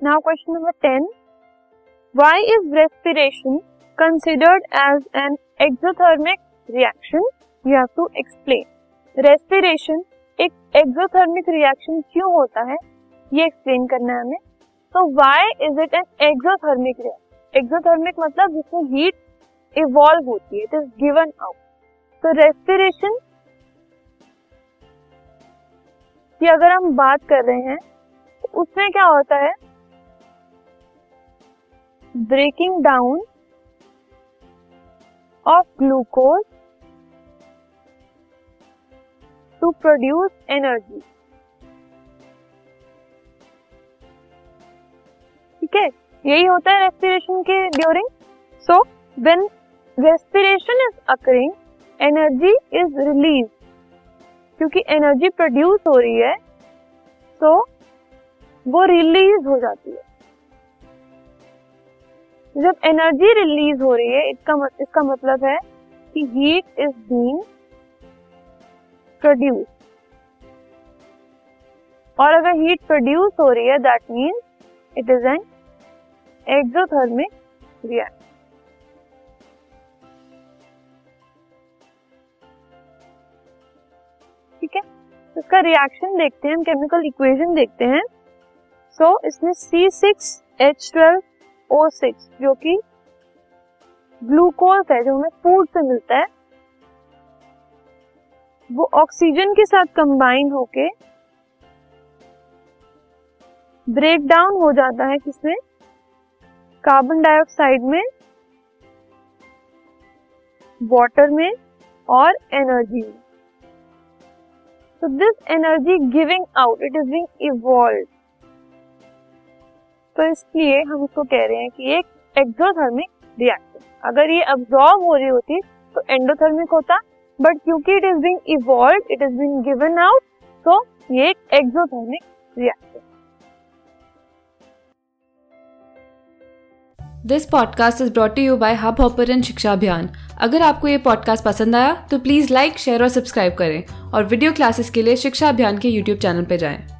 Now question number ten why is respiration considered as an exothermic reaction you have to explain respiration एक exothermic reaction क्यों होता है? ये explain करना है हमें. तो why is it an exothermic reaction exothermic मतलब जिसमें हीट इवॉल्व होती है. इट इज़ गिवन आउट तो रेस्पिरेशन की अगर हम बात कर रहे हैं तो उसमें क्या होता है? Breaking down of glucose to produce energy ठीक है? यही होता है रेस्पिरेशन के during so when respiration is occurring energy is released क्योंकि एनर्जी प्रोड्यूस हो रही है तो वो रिलीज़ हो जाती है। जब एनर्जी रिलीज़ हो रही है इसका इसका मतलब है कि हीट इज़ बीइंग प्रोड्यूस और अगर हीट प्रोड्यूस हो रही है that means it is an exothermic reaction ठीक है? इसका रिएक्शन देखते हैं हम केमिकल इक्वेशन देखते हैं. सो so, इसमें C six H twelve O six जो कि ग्लूकोज है जो हमें फ़ूड से मिलता है वो ऑक्सीजन के साथ कंबाइन होके ब्रेक डाउन हो जाता है किसमें कार्बन डाइऑक्साइड में वाटर में और एनर्जी में So this energy giving out, it is being evolved. तो इसलिए हम उसको कह रहे हैं कि एक एक्सोथर्मिक रिएक्शन अगर ये अब्सॉर्ब हो रही होती तो एंडोथर्मिक होता बट क्योंकि it is being evolve it is being given out तो ये एक exothermic reaction this podcast is brought you by Hub Hopper Shiksha Abhiyan अगर आपको ये पॉडकास्ट पसंद आया तो प्लीज़ लाइक शेयर और सब्सक्राइब करें और वीडियो क्लासेस के लिए शिक्षा अभियान के यूट्यूब चैनल पर जाएँ।